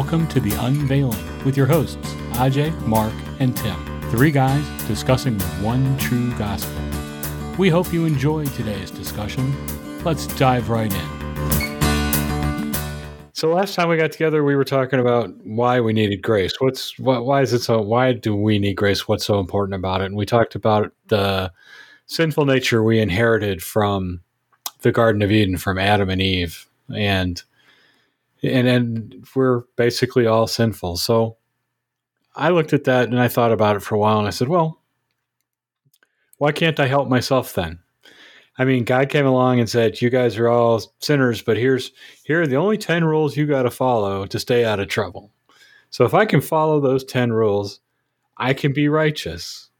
welcome to The Unveiling with your hosts, Ajay, Mark, and Tim. Three guys discussing the one true gospel. We hope you enjoy today's discussion. Let's dive right in. So last time we got together, we were talking about why we needed grace. What's why is it so? Why do we need grace? What's so important about it? And we talked about the sinful nature we inherited from the Garden of Eden, from Adam and Eve, and and and we're basically all sinful. So I looked at that and I thought about it for a while, and I said, well, why can't I help myself then? I mean, God came along and said, "You guys are all sinners, but here's here are the only ten rules you got to follow to stay out of trouble." So if I can follow those ten rules, I can be righteous,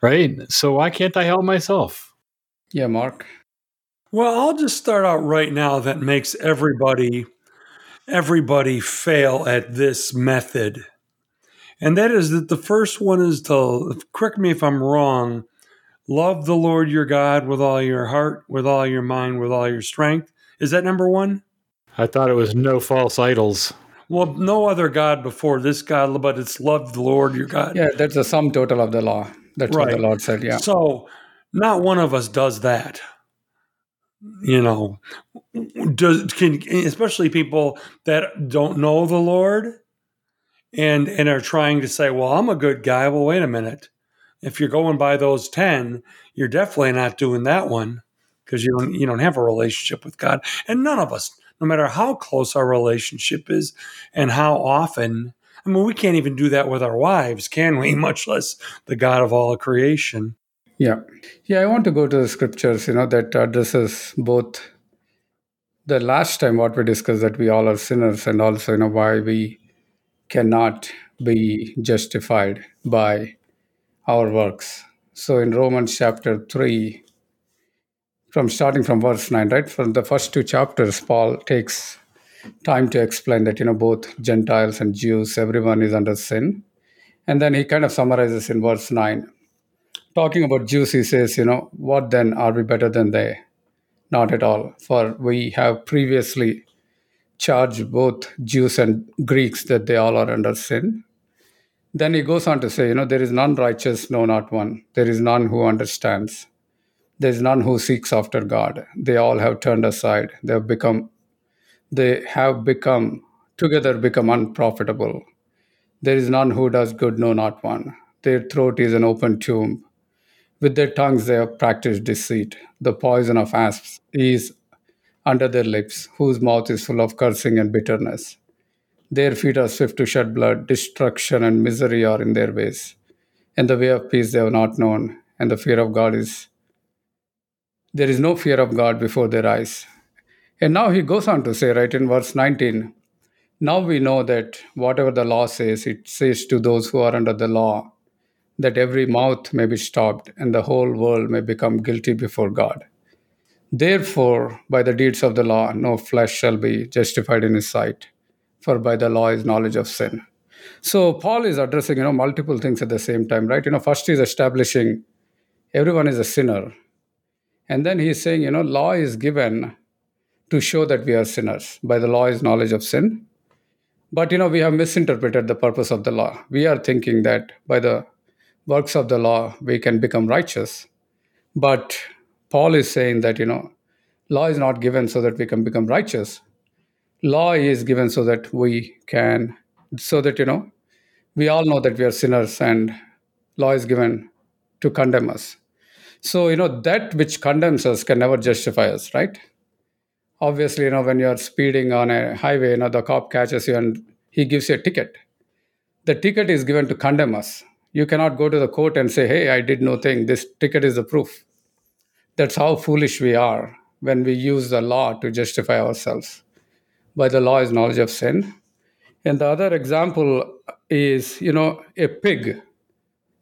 right? So why can't I help myself? Yeah, Mark. Well, I'll just start out right now. That makes everybody everybody fail at this method. And that is that the first one is to, correct me if I'm wrong, love the Lord your God with all your heart, with all your mind, with all your strength. Is that number one? I thought it was no false idols. Well, no other God before this God, but it's love the Lord your God. Yeah, that's the sum total of the law. That's right. what the Lord said. Yeah. So, not one of us does that you know does can especially people that don't know the lord and and are trying to say well i'm a good guy. Well wait a minute. If you're going by those 10 you're definitely not doing that one because you don't you don't have a relationship with god. And none of us no matter how close our relationship is and how often i mean we can't even do that with our wives can we? Much less the god of all creation yeah. Yeah, I want to go to the scriptures, you know, that addresses both the last time what we discussed that we all are sinners and also, you know, why we cannot be justified by our works. So in Romans chapter 3, from starting from verse 9, right? From the first two chapters, Paul takes time to explain that, you know, both Gentiles and Jews, everyone is under sin. And then he kind of summarizes in verse 9 talking about Jews, he says, you know, what then are we better than they? Not at all. For we have previously charged both Jews and Greeks that they all are under sin. Then he goes on to say, you know, there is none righteous, no, not one. There is none who understands. There is none who seeks after God. They all have turned aside. They have become, they have become, together become unprofitable. There is none who does good, no, not one. Their throat is an open tomb. With their tongues they have practiced deceit. The poison of asps is under their lips, whose mouth is full of cursing and bitterness. Their feet are swift to shed blood, destruction and misery are in their ways. And the way of peace they have not known, and the fear of God is there is no fear of God before their eyes. And now he goes on to say, right in verse 19, now we know that whatever the law says, it says to those who are under the law, that every mouth may be stopped and the whole world may become guilty before God. Therefore, by the deeds of the law, no flesh shall be justified in his sight, for by the law is knowledge of sin. So Paul is addressing, you know, multiple things at the same time, right? You know, first he's establishing everyone is a sinner. And then he's saying, you know, law is given to show that we are sinners. By the law is knowledge of sin. But you know, we have misinterpreted the purpose of the law. We are thinking that by the works of the law we can become righteous. But paul is saying that you know law is not given so that we can become righteous. Law is given so that we can so that you know we all know that we are sinners and law is given to condemn us. So you know that which condemns us can never justify us right? Obviously you know when you're speeding on a highway you know the cop catches you and he gives you a ticket. The ticket is given to condemn us you cannot go to the court and say, hey, I did no thing. This ticket is the proof. That's how foolish we are when we use the law to justify ourselves. By the law is knowledge of sin. And the other example is, you know, a pig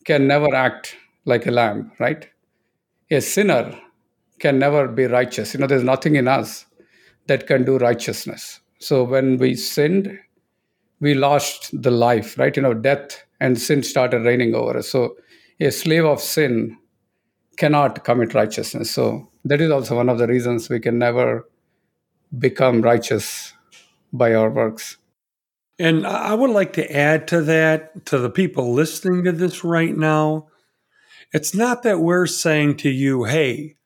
can never act like a lamb, right? A sinner can never be righteous. You know, there's nothing in us that can do righteousness. So when we sinned, we lost the life, right? You know, death and sin started reigning over us. So a slave of sin cannot commit righteousness. So that is also one of the reasons we can never become righteous by our works. And I would like to add to that, to the people listening to this right now. It's not that we're saying to you, hey,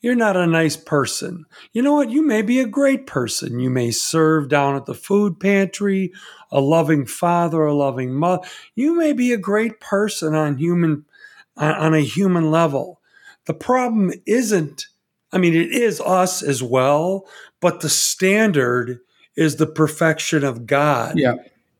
you're not a nice person. You know what? You may be a great person. You may serve down at the food pantry, a loving father, a loving mother. You may be a great person on human on a human level. The problem isn't I mean it is us as well, but the standard is the perfection of God. Yeah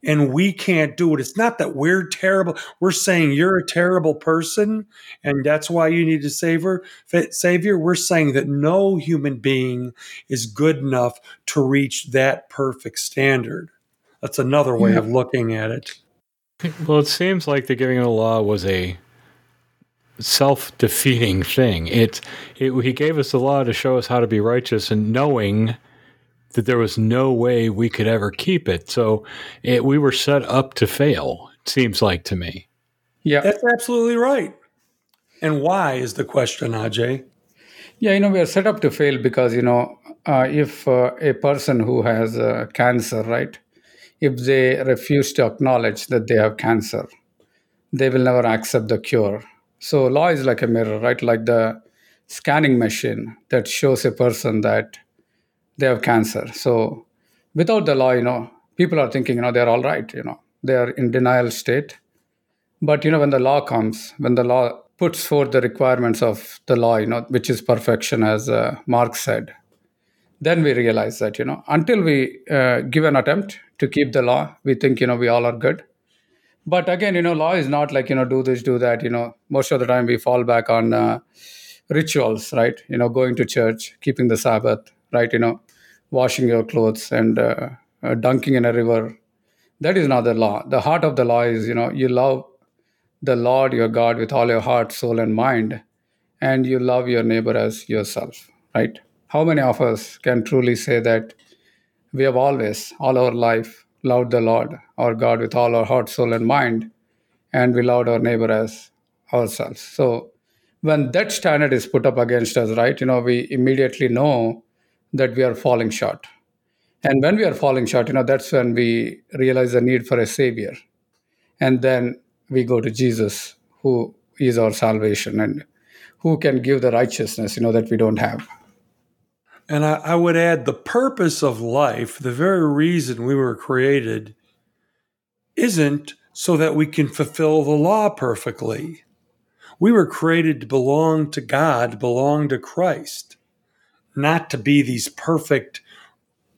and we can't do it. It's not that we're terrible. We're saying you're a terrible person and that's why you need a savior. Savior, we're saying that no human being is good enough to reach that perfect standard. That's another way yeah. of looking at it. Well, it seems like the giving of the law was a self-defeating thing. It, it he gave us the law to show us how to be righteous and knowing that there was no way we could ever keep it. So it, we were set up to fail, it seems like to me. Yeah. That's absolutely right. And why is the question, Ajay? Yeah, you know, we are set up to fail because, you know, uh, if uh, a person who has uh, cancer, right, if they refuse to acknowledge that they have cancer, they will never accept the cure. So, law is like a mirror, right? Like the scanning machine that shows a person that they have cancer. So without the law, you know, people are thinking, you know, they're all right, you know, they are in denial state. But, you know, when the law comes, when the law puts forth the requirements of the law, you know, which is perfection, as uh, Mark said, then we realize that, you know, until we uh, give an attempt to keep the law, we think, you know, we all are good. But again, you know, law is not like, you know, do this, do that. You know, most of the time we fall back on uh, rituals, right? You know, going to church, keeping the Sabbath, right? You know, washing your clothes and uh, uh, dunking in a river. That is not the law. The heart of the law is, you know, you love the Lord your God with all your heart, soul, and mind, and you love your neighbor as yourself, right? How many of us can truly say that we have always, all our life, loved the Lord, our God, with all our heart, soul, and mind, and we loved our neighbor as ourselves? So, when that standard is put up against us, right, you know, we immediately know that we are falling short. And when we are falling short, you know, that's when we realize the need for a savior. And then we go to Jesus, who is our salvation and who can give the righteousness, you know, that we don't have. And I, I would add the purpose of life, the very reason we were created, isn't so that we can fulfill the law perfectly. We were created to belong to God, belong to Christ not to be these perfect,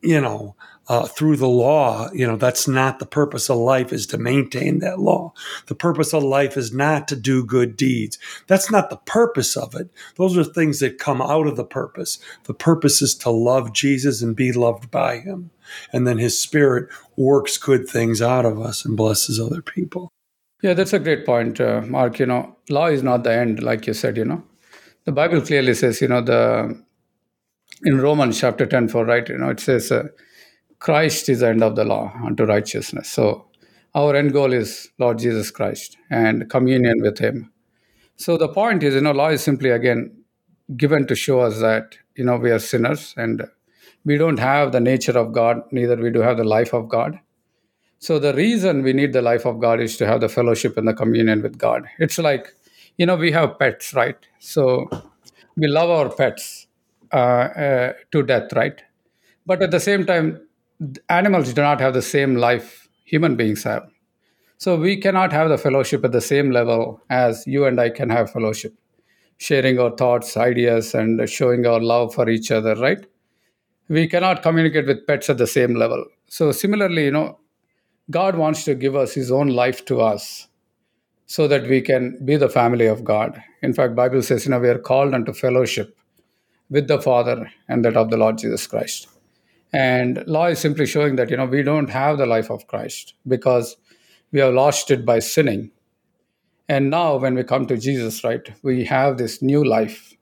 you know, uh, through the law. You know, that's not the purpose of life is to maintain that law. The purpose of life is not to do good deeds. That's not the purpose of it. Those are things that come out of the purpose. The purpose is to love Jesus and be loved by him. And then his spirit works good things out of us and blesses other people. Yeah, that's a great point, uh, Mark. You know, law is not the end, like you said, you know. The Bible clearly says, you know, the in Romans chapter 10, for right, you know, it says, uh, Christ is the end of the law unto righteousness. So our end goal is Lord Jesus Christ and communion with Him. So the point is, you know, law is simply again given to show us that you know we are sinners and we don't have the nature of God, neither we do have the life of God. So the reason we need the life of God is to have the fellowship and the communion with God. It's like, you know, we have pets, right? So we love our pets uh, uh, to death, right? But at the same time, animals do not have the same life human beings have. So we cannot have the fellowship at the same level as you and I can have fellowship, sharing our thoughts, ideas, and showing our love for each other, right? We cannot communicate with pets at the same level. So similarly, you know, God wants to give us his own life to us so that we can be the family of God. In fact, Bible says, you know, we are called unto fellowship with the Father and that of the Lord Jesus Christ. And law is simply showing that you know we don't have the life of Christ because we have lost it by sinning. And now when we come to Jesus, right, we have this new life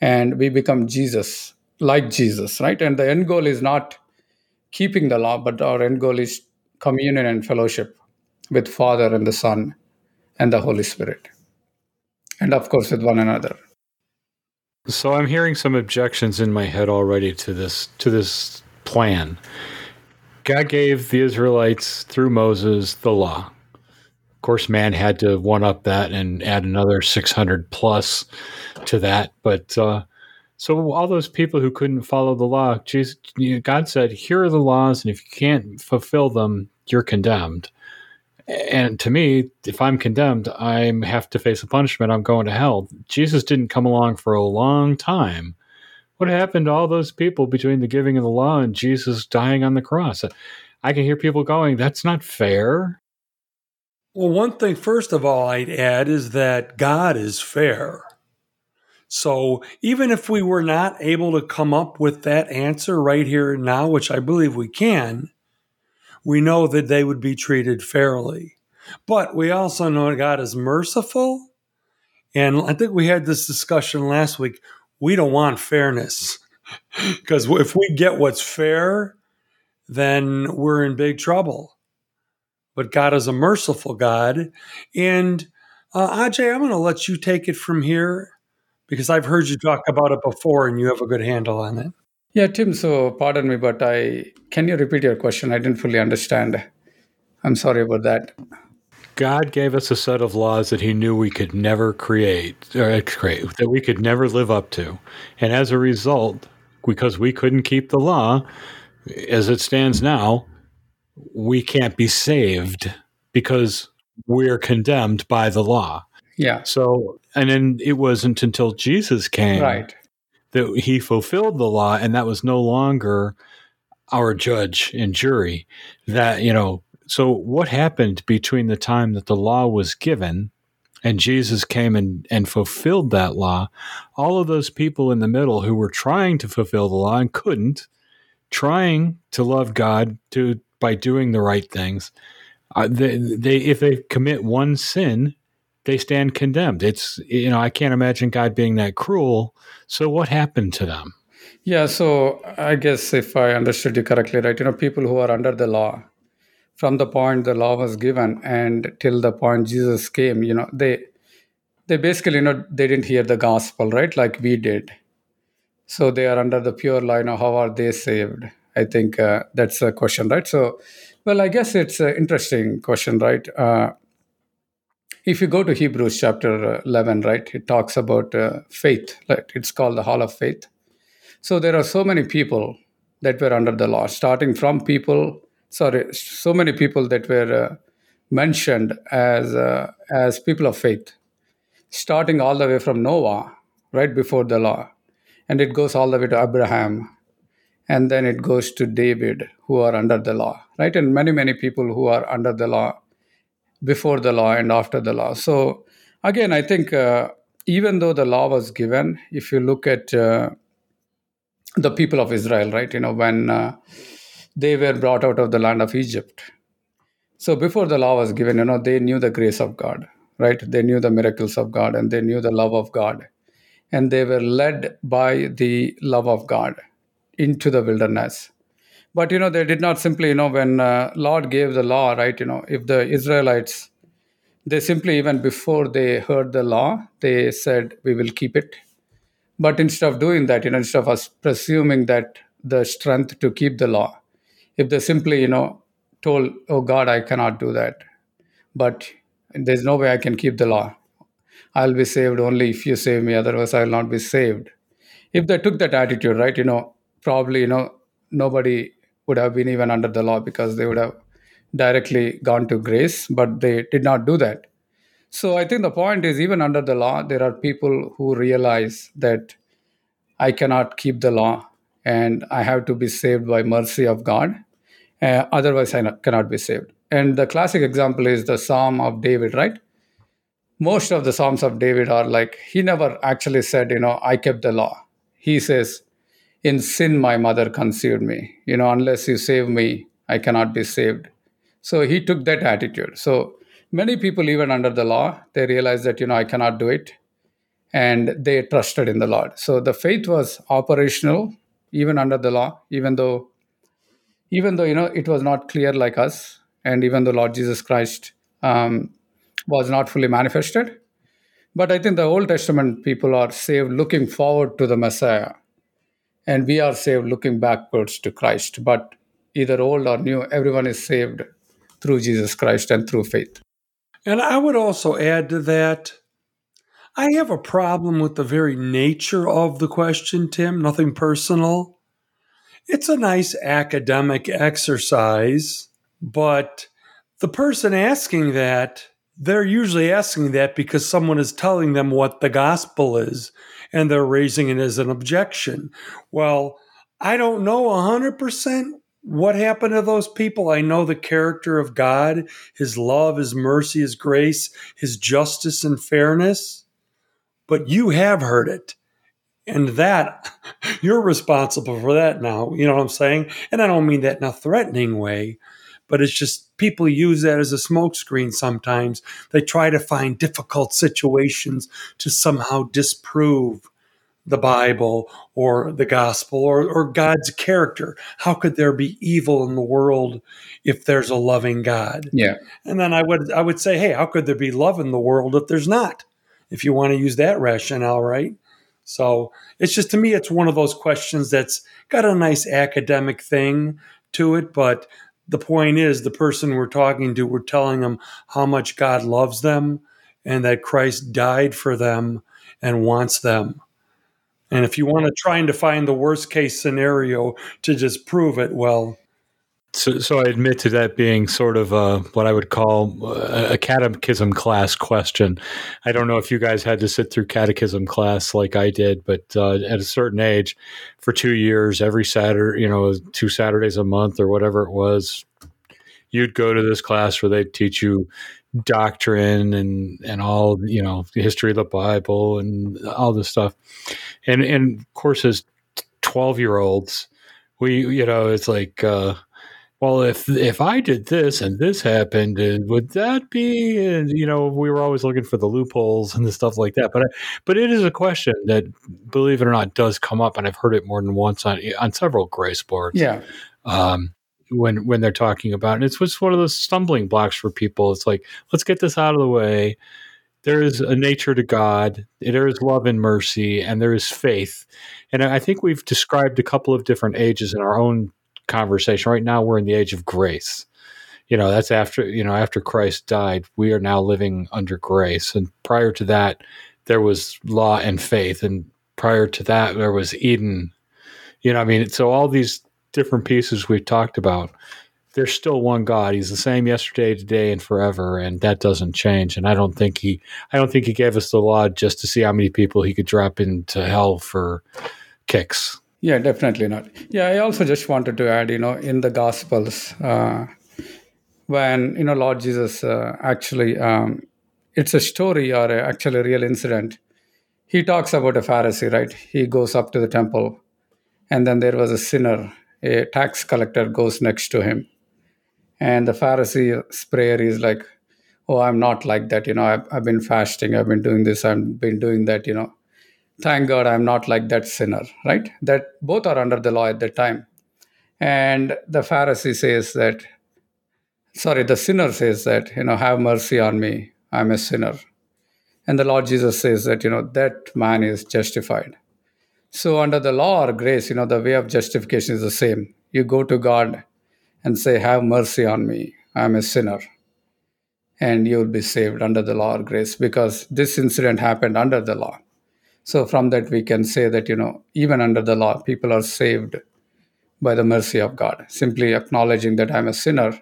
and we become Jesus, like Jesus, right? And the end goal is not keeping the law, but our end goal is communion and fellowship with Father and the Son and the Holy Spirit. And of course with one another. So I'm hearing some objections in my head already to this to this plan. God gave the Israelites through Moses the law. Of course, man had to one up that and add another 600 plus to that. But uh, so all those people who couldn't follow the law, Jesus, God said, "Here are the laws, and if you can't fulfill them, you're condemned." And to me, if I'm condemned, I have to face a punishment. I'm going to hell. Jesus didn't come along for a long time. What happened to all those people between the giving of the law and Jesus dying on the cross? I can hear people going, "That's not fair." Well, one thing, first of all, I'd add is that God is fair. So even if we were not able to come up with that answer right here and now, which I believe we can, we know that they would be treated fairly. But we also know God is merciful. And I think we had this discussion last week. We don't want fairness because if we get what's fair, then we're in big trouble. But God is a merciful God. And uh, Ajay, I'm going to let you take it from here because I've heard you talk about it before and you have a good handle on it. Yeah, Tim. So, pardon me, but I can you repeat your question? I didn't fully understand. I'm sorry about that. God gave us a set of laws that He knew we could never create, or uh, create that we could never live up to, and as a result, because we couldn't keep the law as it stands now, we can't be saved because we're condemned by the law. Yeah. So, and then it wasn't until Jesus came Right. That he fulfilled the law, and that was no longer our judge and jury. That, you know, so what happened between the time that the law was given and Jesus came and, and fulfilled that law? All of those people in the middle who were trying to fulfill the law and couldn't, trying to love God to by doing the right things, uh, they, they if they commit one sin, they stand condemned. It's you know I can't imagine God being that cruel. So what happened to them? Yeah. So, I guess if I understood you correctly, right, you know, people who are under the law, from the point the law was given and till the point Jesus came, you know, they they basically, you know, they didn't hear the gospel, right, like we did. So they are under the pure law. You know, how are they saved? I think uh, that's a question, right? So, well, I guess it's an interesting question, right? Uh, if you go to Hebrews chapter 11, right, it talks about uh, faith, right? It's called the Hall of Faith. So there are so many people that were under the law, starting from people, sorry, so many people that were uh, mentioned as uh, as people of faith, starting all the way from Noah, right before the law, and it goes all the way to Abraham, and then it goes to David, who are under the law, right, and many many people who are under the law before the law and after the law. So again, I think uh, even though the law was given, if you look at uh, the people of Israel, right? You know, when uh, they were brought out of the land of Egypt. So before the law was given, you know, they knew the grace of God, right? They knew the miracles of God and they knew the love of God. And they were led by the love of God into the wilderness. But, you know, they did not simply, you know, when uh, Lord gave the law, right? You know, if the Israelites, they simply, even before they heard the law, they said, we will keep it but instead of doing that, you know, instead of us presuming that the strength to keep the law, if they simply, you know, told, "Oh God, I cannot do that," but there's no way I can keep the law. I'll be saved only if you save me. Otherwise, I will not be saved. If they took that attitude, right, you know, probably, you know, nobody would have been even under the law because they would have directly gone to grace, but they did not do that. So I think the point is, even under the law, there are people who realize that I cannot keep the law and I have to be saved by mercy of God. Uh, otherwise, I not- cannot be saved. And the classic example is the Psalm of David, right? Most of the Psalms of David are like, he never actually said, you know, I kept the law. He says, in sin, my mother conceived me. You know, unless you save me, I cannot be saved. So he took that attitude. So many people even under the law they realized that you know i cannot do it and they trusted in the lord so the faith was operational even under the law even though even though you know it was not clear like us and even though lord jesus christ um, was not fully manifested but i think the old testament people are saved looking forward to the messiah and we are saved looking backwards to christ but either old or new, everyone is saved through Jesus Christ and through faith. And I would also add to that I have a problem with the very nature of the question, Tim, nothing personal. It's a nice academic exercise, but the person asking that, they're usually asking that because someone is telling them what the gospel is and they're raising it as an objection. Well, I don't know 100% what happened to those people. I know the character of God, his love, his mercy, his grace, his justice and fairness but you have heard it. And that, you're responsible for that now. You know what I'm saying? And I don't mean that in a threatening way, but it's just people use that as a smokescreen sometimes. They try to find difficult situations to somehow disprove the Bible or the gospel or, or God's character. How could there be evil in the world if there's a loving God? Yeah. And then I would I would say, hey, how could there be love in the world if there's not? if you want to use that rationale, right? So it's just to me, it's one of those questions that's got a nice academic thing to it. But the point is, the person we're talking to, we're telling them how much God loves them and that Christ died for them and wants them. And if you want to try and define the worst case scenario to just prove it, well, so, so I admit to that being sort of a, what I would call a, catechism class question. I don't know if you guys had to sit through catechism class like I did, but uh, at a certain age, for two years, every Saturday, you know, two Saturdays a month or whatever it was, you'd go to this class where they'd teach you doctrine and and all you know the history of the Bible and all this stuff, and and of course as twelve year olds, we you know it's like. Uh, well, if if I did this and this happened, uh, would that be? And you know, we were always looking for the loopholes and the stuff like that. But I, but it is a question that, believe it or not, does come up, and I've heard it more than once on on several grace boards. Yeah. Um, when when they're talking about it, it's just one of those stumbling blocks for people. It's like let's get this out of the way. There is a nature to God. There is love and mercy, and there is faith. And I think we've described a couple of different ages in our own conversation. Right now, we're in the age of grace. You know, that's after, you know, after Christ died, we are now living under grace. And prior to that, there was law and faith. And prior to that, there was Eden. You know, I mean, so all these different pieces we've talked about, there's still one God. He's the same yesterday, today, and forever, and that doesn't change. And I don't think he, I don't think he gave us the law just to see how many people he could drop into hell for kicks. Yeah, definitely not. Yeah, I also just wanted to add, you know, in the Gospels, uh, when, you know, Lord Jesus uh, actually, um, it's a story or a, actually a real incident. He talks about a Pharisee, right? He goes up to the temple, and then there was a sinner, a tax collector goes next to him. And the Pharisee's prayer is like, Oh, I'm not like that. You know, I've, I've been fasting, I've been doing this, I've been doing that, you know thank God I'm not like that sinner, right? That both are under the law at that time. And the Pharisee says that, sorry, the sinner says that, you know, have mercy on me, I'm a sinner. And the Lord Jesus says that, you know, that man is justified. So under the law or grace, you know, the way of justification is the same. You go to God and say, have mercy on me, I'm a sinner. And you will be saved under the law or grace because this incident happened under the law so from that we can say that you know even under the law people are saved by the mercy of God, simply acknowledging that I'm a sinner,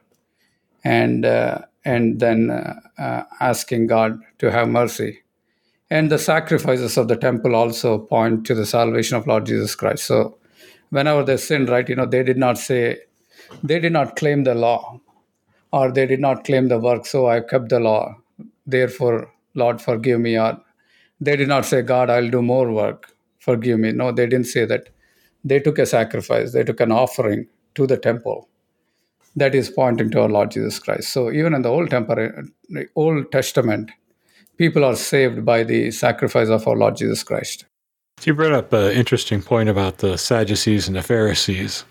and uh, and then uh, uh, asking God to have mercy. And the sacrifices of the temple also point to the salvation of Lord Jesus Christ. So whenever they sinned, right, you know, they did not say, they did not claim the law, or they did not claim the work. So I kept the law. Therefore, Lord, forgive me, or they did not say, God, I'll do more work, forgive me. No, they didn't say that. They took a sacrifice, they took an offering to the temple. That is pointing to our Lord Jesus Christ. So even in the Old, Temper- Old Testament, people are saved by the sacrifice of our Lord Jesus Christ. You brought up an interesting point about the Sadducees and the Pharisees.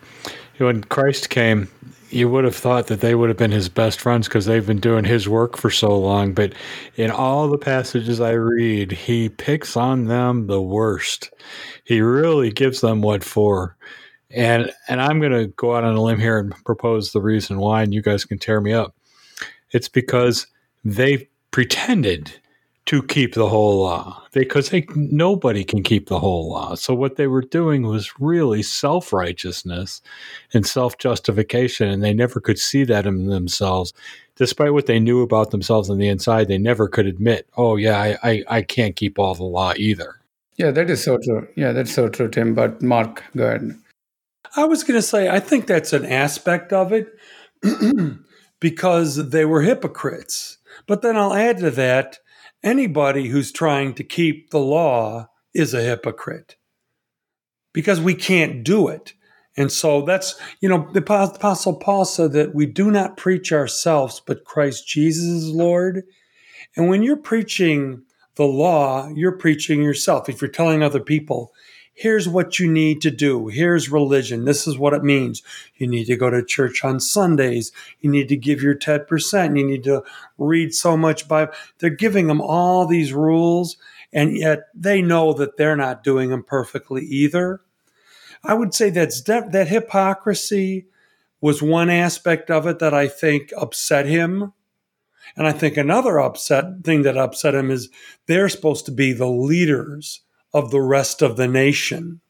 When Christ came, you would have thought that they would have been his best friends because they've been doing his work for so long. But in all the passages I read, he picks on them the worst. He really gives them what for. And and I'm going to go out on a limb here and propose the reason why, and you guys can tear me up. It's because they pretended to keep the whole law because they, nobody can keep the whole law. So what they were doing was really self righteousness and self justification, and they never could see that in themselves. Despite what they knew about themselves on the inside, they never could admit, "Oh yeah, I, I, I can't keep all the law either." Yeah, that is so true. Yeah, that's so true, Tim. But Mark, go ahead. I was going to say, I think that's an aspect of it because they were hypocrites. But then I'll add to that anybody who's trying to keep the law is a hypocrite because we can't do it. And so that's, you know, the Apostle Paul said that we do not preach ourselves, but Christ Jesus is Lord. And when you're preaching the law, you're preaching yourself. If you're telling other people, here's what you need to do. Here's religion. This is what it means. You need to go to church on Sundays. You need to give your 10%. You need to read so much Bible. They're giving them all these rules, and yet they know that they're not doing them perfectly either. I would say that's that hypocrisy was one aspect of it that I think upset him. And I think another upset thing that upset him is they're supposed to be the leaders of the rest of the nation.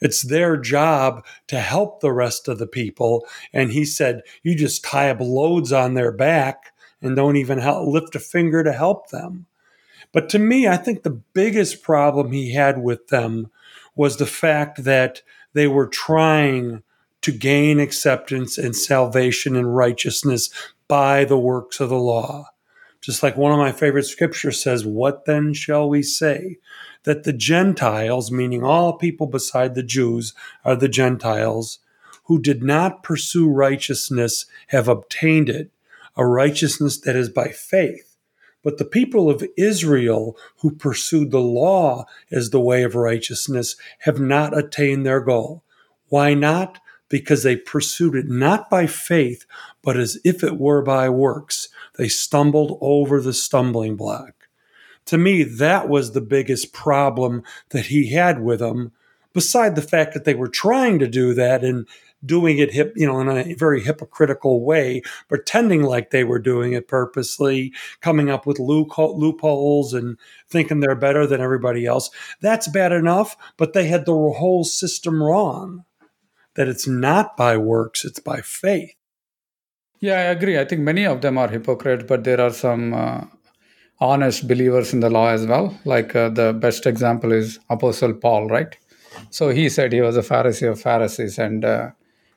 It's their job to help the rest of the people. And he said, You just tie up loads on their back and don't even help, lift a finger to help them. But to me, I think the biggest problem he had with them was the fact that they were trying to gain acceptance and salvation and righteousness by the works of the law. Just like one of my favorite scriptures says, What then shall we say? That the Gentiles, meaning all people beside the Jews, are the Gentiles, who did not pursue righteousness have obtained it, a righteousness that is by faith. But the people of Israel who pursued the law as the way of righteousness have not attained their goal. Why not? Because they pursued it not by faith, but as if it were by works. They stumbled over the stumbling block to me, that was the biggest problem that he had with them, beside the fact that they were trying to do that and doing it hip, you know, in a very hypocritical way, pretending like they were doing it purposely, coming up with loopholes and thinking they're better than everybody else. That's bad enough, but they had the whole system wrong. That it's not by works, it's by faith. Yeah, I agree. I think many of them are hypocrites, but there are some uh, honest believers in the law as well. Like uh, the best example is Apostle Paul, right? So he said he was a Pharisee of Pharisees, and uh,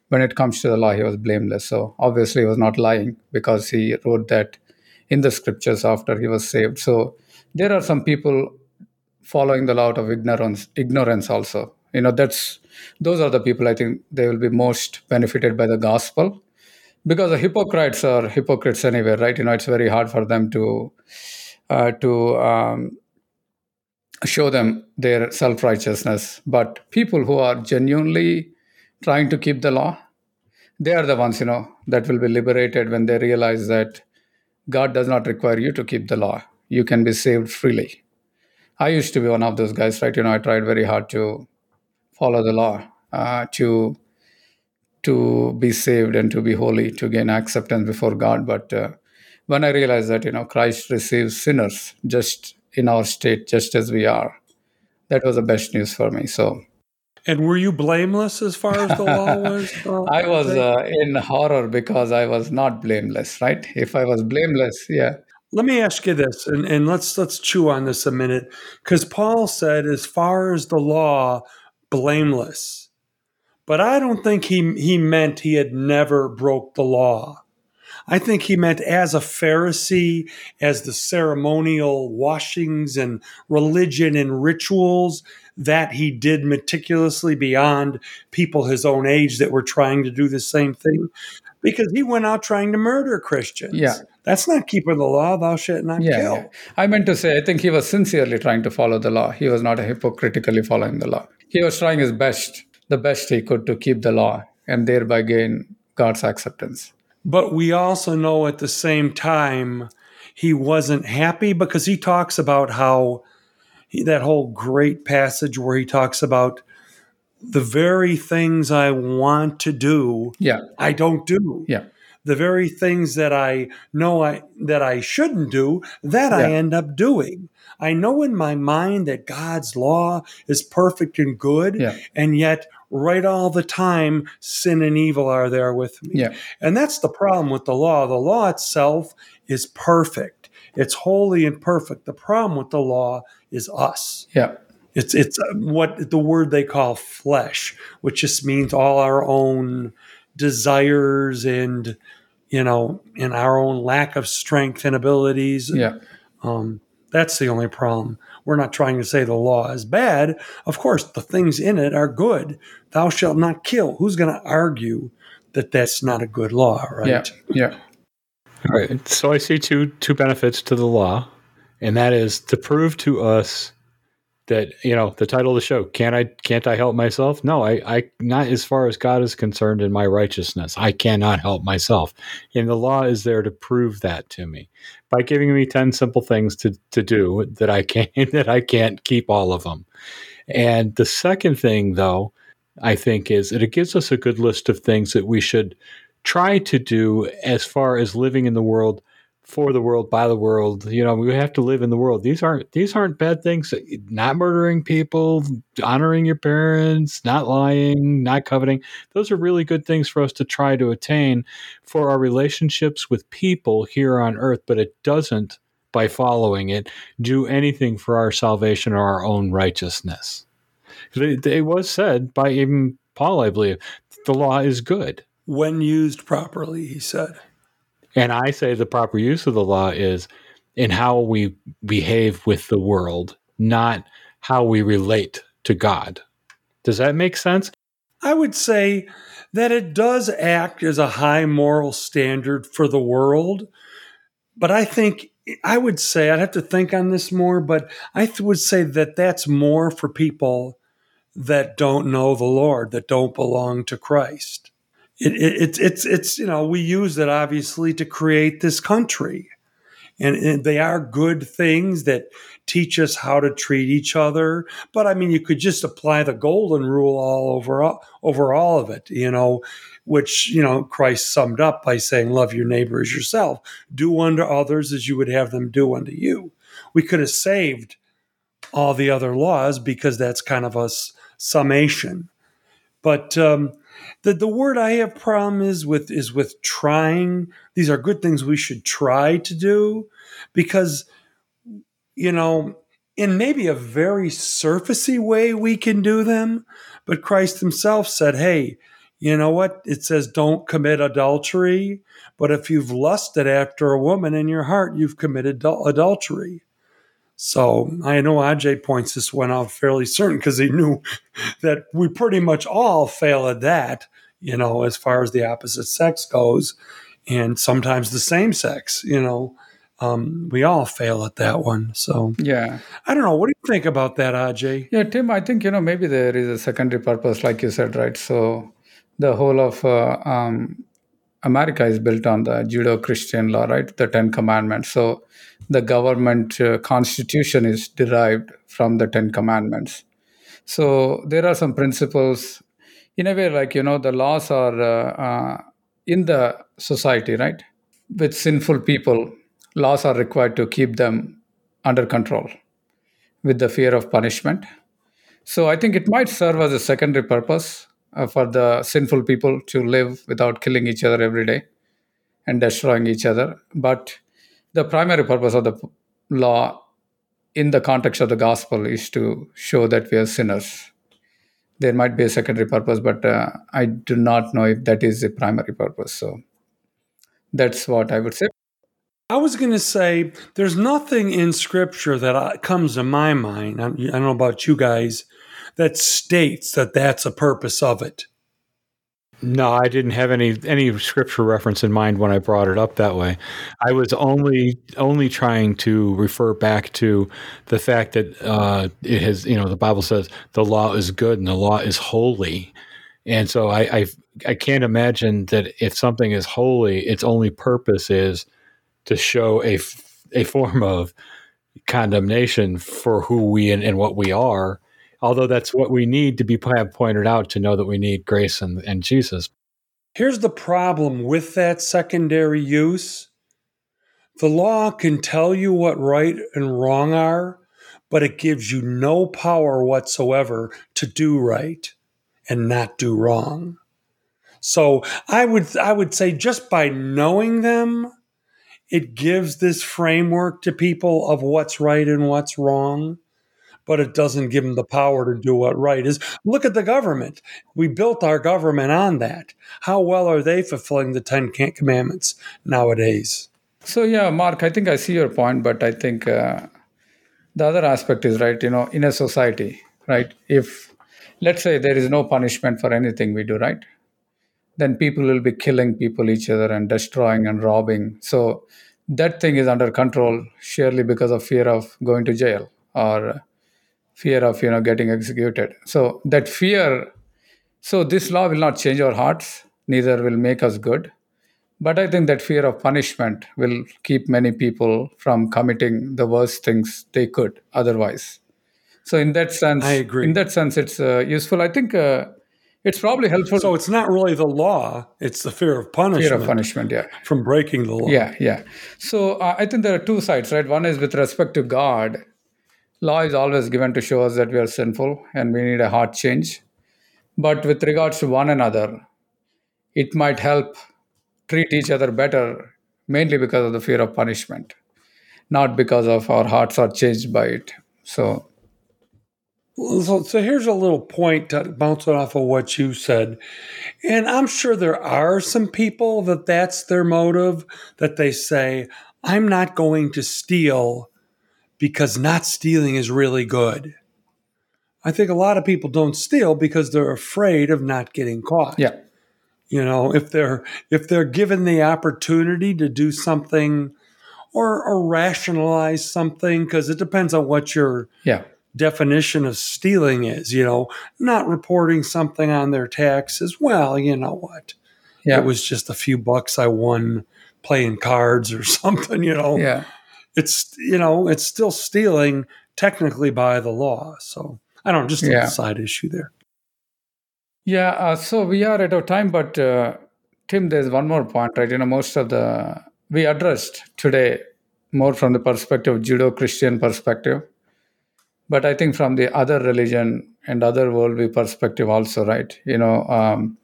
when it comes to the law, he was blameless. So obviously, he was not lying because he wrote that in the scriptures after he was saved. So there are some people following the law out of ignorance, ignorance also. You know, that's those are the people I think they will be most benefited by the gospel because the hypocrites are hypocrites anyway, right? You know, it's very hard for them to to um, show them their self righteousness. But people who are genuinely trying to keep the law, they are the ones, you know, that will be liberated when they realize that God does not require you to keep the law. You can be saved freely. I used to be one of those guys, right? You know, I tried very hard to follow the law, uh, to to be saved and to be holy, to gain acceptance before God. But uh, when I realized that, you know, Christ receives sinners just in our state, just as we are, that was the best news for me. So, and were you blameless as far as the law was? Uh, I was uh, in horror because I was not blameless, right? If I was blameless, yeah. Let me ask you this, and, and let's let's chew on this a minute, because Paul said, as far as the law, blameless. But I don't think he he meant he had never broke the law. I think he meant as a Pharisee, as the ceremonial washings and religion and rituals that he did meticulously beyond people his own age that were trying to do the same thing because he went out trying to murder Christians. Yeah. That's not keeping the law, thou shalt not yeah, kill. Yeah. I meant to say, I think he was sincerely trying to follow the law. He was not hypocritically following the law. He was trying his best, the best he could to keep the law and thereby gain God's acceptance. But we also know at the same time he wasn't happy because he talks about how he, that whole great passage where he talks about the very things I want to do, yeah, I don't do. yeah, The very things that I know I that I shouldn't do, that I end up doing. I know in my mind that God's law is perfect and good, Yeah. and yet right all the time sin and evil are there with me. yeah, And that's the problem with the law. The law itself is perfect. It's holy and perfect. The problem with the law is us. yeah, It's it's uh, what the word they call flesh, which just means all our own desires and you know, and our own lack of strength and abilities. yeah, Um, that's the only problem. We're not trying to say the law is bad. Of course, the things in it are good. Thou shalt not kill. Who's going to argue that that's not a good law, right? yeah, yeah, All right. So I see two two benefits to the law, and that is to prove to us that you know the title of the show can't I can't I help myself? No, I I not as far as God is concerned in my righteousness. I cannot help myself, and the law is there to prove that to me by giving me ten simple things to to do that I can't that I can't keep all of them. And the second thing, though, I think is that it gives us a good list of things that we should try to do as far as living in the world for the world by the world. You know we have to live in the world. These aren't these aren't bad things. Not murdering people honoring your parents not lying not coveting. Those are really good things for us to try to attain for our relationships with people here on earth but it doesn't by following it do anything for our salvation or our own righteousness. It, it was said by even paul i believe the law is good. When used properly, he said. And I say the proper use of the law is in how we behave with the world, not how we relate to God. Does that make sense? I would say that it does act as a high moral standard for the world. But I think, I would say, I'd have to think on this more, but I th- would say that that's more for people that don't know the Lord, that don't belong to Christ. It, it, it's, it's, it's, you know, we use it obviously to create this country. And, and they are good things that teach us how to treat each other. But I mean, you could just apply the golden rule all over over all of it, you know, which you know Christ summed up by saying, "Love your neighbor as yourself. Do unto others as you would have them do unto you." We could have saved all the other laws because that's kind of a summation. But um, the the word I have problem is with is with trying. These are good things we should try to do because you know in maybe a very surfacey way we can do them. But Christ Himself said, "Hey." You know what? It says don't commit adultery, but if you've lusted after a woman in your heart, you've committed adultery. So I know AJ points this one out fairly certain because he knew that we pretty much all fail at that, you know, as far as the opposite sex goes, and sometimes the same sex, you know, um, we all fail at that one. So yeah. I don't know. What do you think about that, Aj? Yeah, Tim, I think, you know, maybe there is a secondary purpose, like you said, right? So the whole of uh, um, America is built on the Judeo Christian law, right? The Ten Commandments. So the government uh, constitution is derived from the Ten Commandments. So there are some principles, in a way, like, you know, the laws are uh, uh, in the society, right? With sinful people, laws are required to keep them under control with the fear of punishment. So I think it might serve as a secondary purpose uh, for the sinful people to live without killing each other every day and destroying each other. But the primary purpose of the law in the context of the gospel is to show that we are sinners. There might be a secondary purpose, but uh, I do not know if that is the primary purpose. So that's what I would say. I was going to say there's nothing in scripture that comes to my mind. I, I don't know about you guys that states that that's a purpose of it. No, I didn't have any any scripture reference in mind when I brought it up that way. I was only only trying to refer back to the fact that uh, it has, you know, the Bible says the law is good and the law is holy, and so I I, I can't imagine that if something is holy, its only purpose is to show a a form of condemnation for who we and, and what we are. Although that's what we need to be pointed out to know that we need grace and, and Jesus. Here's the problem with that secondary use the law can tell you what right and wrong are, but it gives you no power whatsoever to do right and not do wrong. So I would I would say just by knowing them, it gives this framework to people of what's right and what's wrong, but it doesn't give them the power to do what right is. Look at the government. We built our government on that. How well are they fulfilling the Ten Commandments nowadays? So yeah, Mark, I think I see your point, but I think uh, the other aspect is right. You know, in a society, right? If let's say there is no punishment for anything we do, right? Then people will be killing people, each other, and destroying and robbing. So that thing is under control, surely because of fear of going to jail or fear of you know getting executed. So that fear. So this law will not change our hearts, neither will make us good but I think that fear of punishment will keep many people from committing the worst things they could otherwise. So in that sense, I agree. In that sense, it's uh, useful. I think uh, it's probably helpful. So it's not really the law; it's the fear of punishment. Fear of punishment, yeah, from breaking the law. Yeah, yeah. So uh, I think there are two sides, right? One is with respect to God. Law is always given to show us that we are sinful and we need a heart change. But with regards to one another, it might help treat each other better mainly because of the fear of punishment not because of our hearts are changed by it so so, so here's a little point to bounce off of what you said and i'm sure there are some people that that's their motive that they say i'm not going to steal because not stealing is really good. I think a lot of people don't steal because they're afraid of not getting caught. Yeah. You know if they're if they're given the opportunity to do something or, or rationalize something because it depends on what your yeah. definition of stealing is you know not reporting something on their taxes. Well you know what? Yeah. it was just a few bucks i won playing cards or something you know? Yeah it's you know it's still stealing technically by the law so i don't know just a yeah. side issue there yeah, uh, so we are at our time, but uh, Tim, there's one more point, right? You know, most of the we addressed today more from the perspective Judeo-Christian perspective, but I think from the other religion and other worldview perspective also, right? You know, um,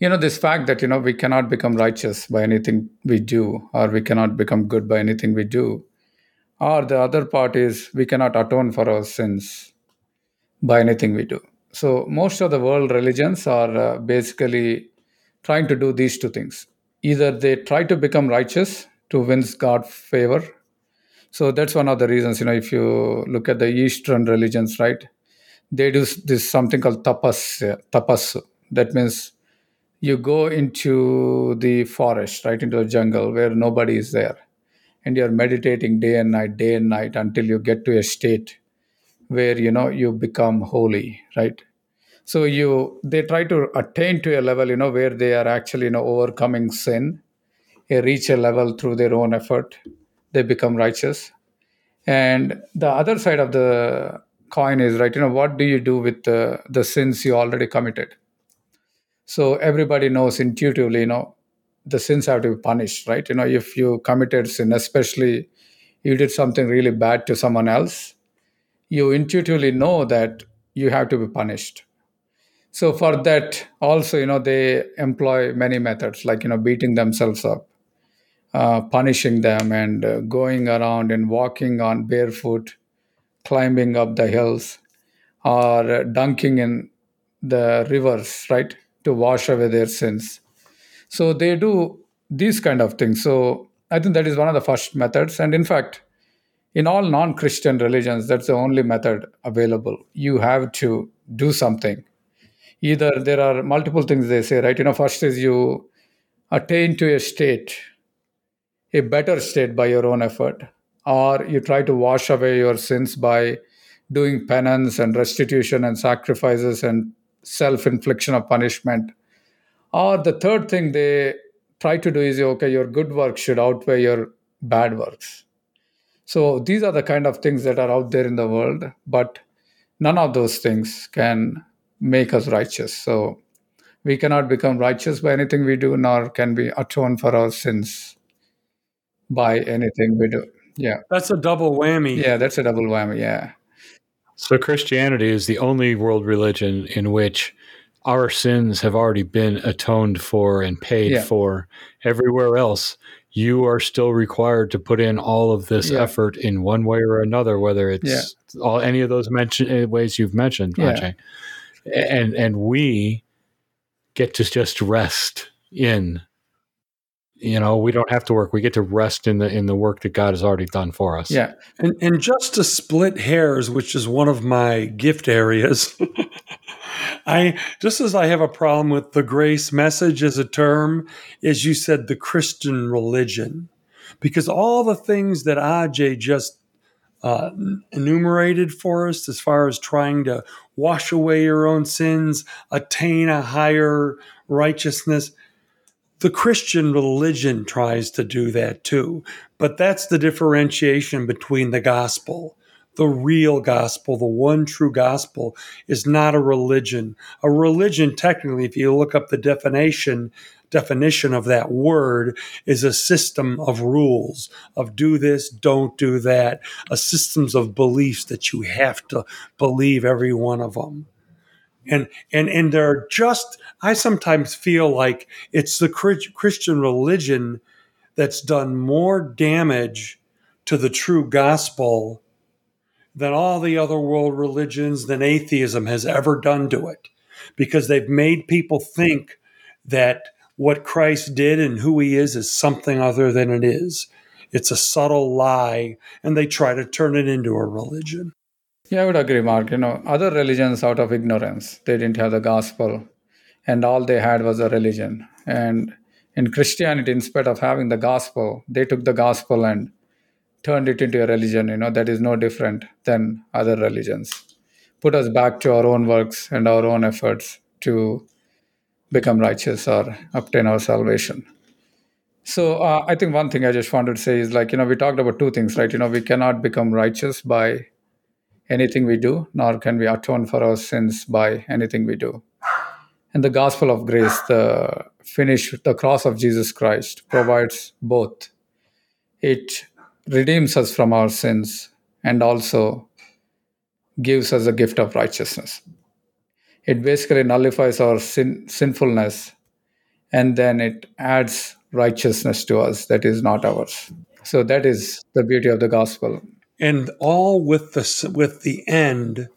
you know this fact that you know we cannot become righteous by anything we do, or we cannot become good by anything we do, or the other part is we cannot atone for our sins by anything we do so most of the world religions are uh, basically trying to do these two things. Either they try to become righteous to win God's favor. So that's one of the reasons, you know, if you look at the Eastern religions, right, they do this something called tapas, tapas. That means you go into the forest, right, into a jungle where nobody is there. And you're meditating day and night, day and night until you get to a state where you know you become holy right so you they try to attain to a level you know where they are actually you know overcoming sin they reach a level through their own effort they become righteous and the other side of the coin is right you know what do you do with the, the sins you already committed so everybody knows intuitively you know the sins have to be punished right? You know if you committed sin especially you did something really bad to someone else you intuitively know that you have to be punished. So for that also you know they employ many methods like you know beating themselves up uh, punishing them and uh, going around and walking on barefoot climbing up the hills or dunking in the rivers right to wash away their sins. So they do these kind of things. So i think that is one of the first methods. And in fact in all non-christian religions that's the only method available. You have to do something. Either there are multiple things they say right? You know first is you attain to a state a better state by your own effort or you try to wash away your sins by doing penance and restitution and sacrifices and self-infliction of punishment or the third thing they try to do is okay your good works should outweigh your bad works so these are the kind of things that are out there in the world. But none of those things can make us righteous. So we cannot become righteous by anything we do, nor can we atone for our sins by anything we do. Yeah. That's a double whammy. Yeah, that's a double whammy. Yeah. So Christianity is the only world religion in which our sins have already been atoned for and paid Yeah. for. Everywhere else, you are still required to put in all of this Yeah. effort in one way or another, whether it's all any of those mention, uh, ways you've mentioned, Yeah. Ajay. And and we get to just rest in. You know, we don't have to work. We get to rest in the in the work that God has already done for us. Yeah. And, and just to split hairs, which is one of my gift areas, I just as I have a problem with the grace message as a term, as you said, the Christian religion, because all the things that Ajay just uh, enumerated for us, as far as trying to wash away your own sins, attain a higher righteousness, the Christian religion tries to do that too. But that's the differentiation between the gospel. The real gospel, the one true gospel, is not a religion. A religion, technically, if you look up the definition, definition of that word, is a system of rules of do this, don't do that, a systems of beliefs that you have to believe every one of them and and and they're just i sometimes feel like it's the christian religion that's done more damage to the true gospel than all the other world religions than atheism has ever done to it. Because they've made people think that what christ did and who he is is something other than it is. It's a subtle lie and they try to turn it into a religion Yeah, I would agree, Mark. You know, other religions out of ignorance, they didn't have the gospel, and all they had was a religion. And in Christianity, instead of having the gospel, they took the gospel and turned it into a religion, you know, that is no different than other religions. Put us back to our own works and our own efforts to become righteous or obtain our salvation. So uh, I think one thing I just wanted to say is like, you know, we talked about two things, right? You know, we cannot become righteous by anything we do, nor can we atone for our sins by anything we do. And the gospel of grace, the finish, the cross of Jesus Christ provides both. It redeems us from our sins and also gives us a gift of righteousness. It basically nullifies our sin, sinfulness and then it adds righteousness to us that is not ours. So that is the beauty of the gospel. And all with the with the end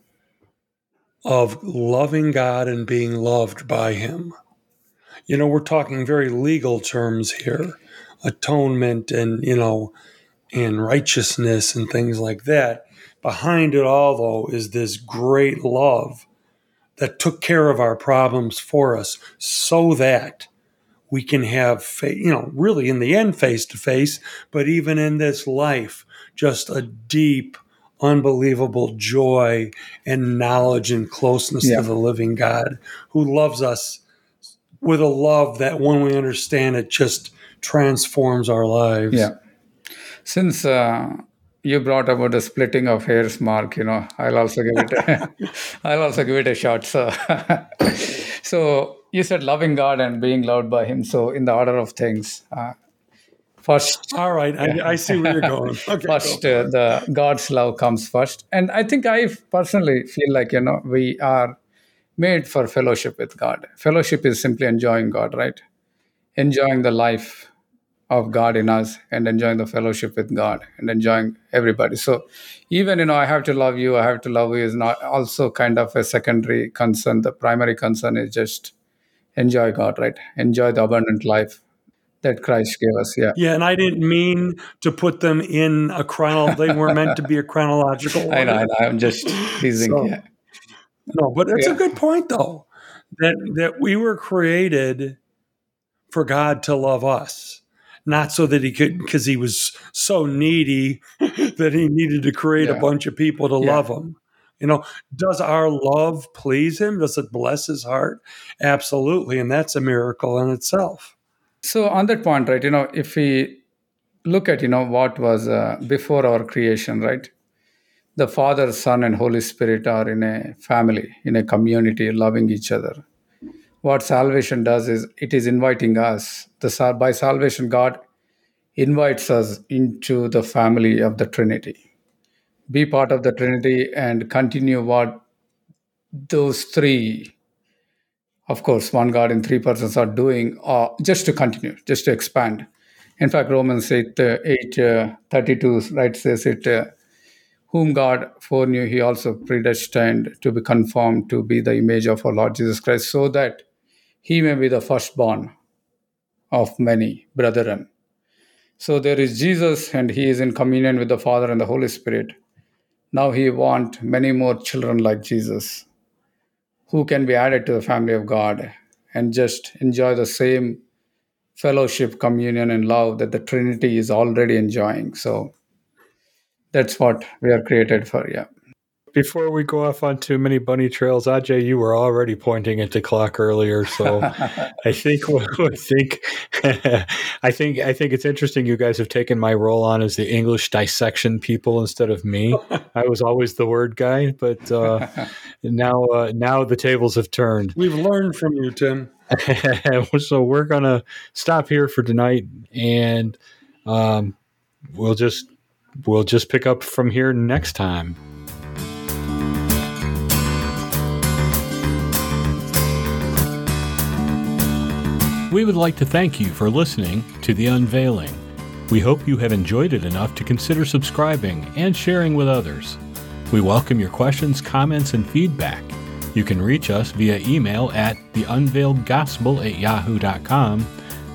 of loving God and being loved by him. You know, we're talking very legal terms here. Atonement and, you know, and righteousness and things like that. Behind it all though is this great love that took care of our problems for us so that we can have, you know, really in the end face to face, but even in this life, just a deep, unbelievable joy and knowledge and closeness Yeah. to the living God who loves us with a love that when we understand it just transforms our lives. Yeah. Since uh, you brought about the splitting of hairs, Mark, you know, I'll also give it. A, I'll also give it a shot. So, so you said loving God and being loved by Him. So, in the order of things, uh, first, All right, I, I see where you're going. Okay, first go. uh, the God's love comes first, and I think I personally feel like you know we are made for fellowship with God. Fellowship is simply enjoying God, right? Enjoying the life of God in us and enjoying the fellowship with God and enjoying everybody. So even you know I have to love you, I have to love you is not also kind of a secondary concern. The primary concern is just enjoy God, right? Enjoy the abundant life that Christ gave us. Yeah. Yeah, and I didn't mean to put them in a chronol. They were meant to be a chronological. I know, I know. I'm just teasing. So- yeah. No, but it's Yeah. a good point though. That that we were created for God to love us. Not so that he could because he was so needy that he needed to create a bunch of people to Yeah. love him. You know, does our love please him? Does it bless his heart? Absolutely, and that's a miracle in itself. So on that point, right, you know, if we look at, you know, what was uh, before our creation, right? the Father, Son, and Holy Spirit are in a family, in a community, loving each other. What salvation does is it is inviting us. The, by salvation, God invites us into the family of the Trinity. Be part of the Trinity and continue what those three, of course, one God in three persons are doing, uh, just to continue, just to expand. In fact, Romans 8, uh, 8 uh, 32 right, says it. Uh, whom God foreknew, he also predestined to be conformed to be the image of our Lord Jesus Christ, so that he may be the firstborn of many brethren. So there is Jesus, and he is in communion with the Father and the Holy Spirit. Now he wants many more children like Jesus who can be added to the family of God and just enjoy the same fellowship, communion, and love that the Trinity is already enjoying. So that's what we are created for yeah before we go off on too many bunny trails, Ajay, you were already pointing at the clock earlier, so I think I think I think I think it's interesting. You guys have taken my role on as the English dissection people instead of me. I was always the word guy, but uh, now uh, now the tables have turned. We've learned from you, Tim. so we're gonna stop here for tonight, and um, we'll just we'll just pick up from here next time. We would like to thank you for listening to The Unveiling. We hope you have enjoyed it enough to consider subscribing and sharing with others. We welcome your questions, comments, and feedback. You can reach us via email at theunveiledgospel at yahoo.com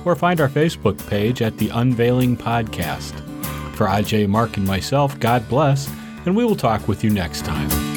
or find our Facebook page at The Unveiling Podcast. For Ajay, Mark, and myself, God bless, and we will talk with you next time.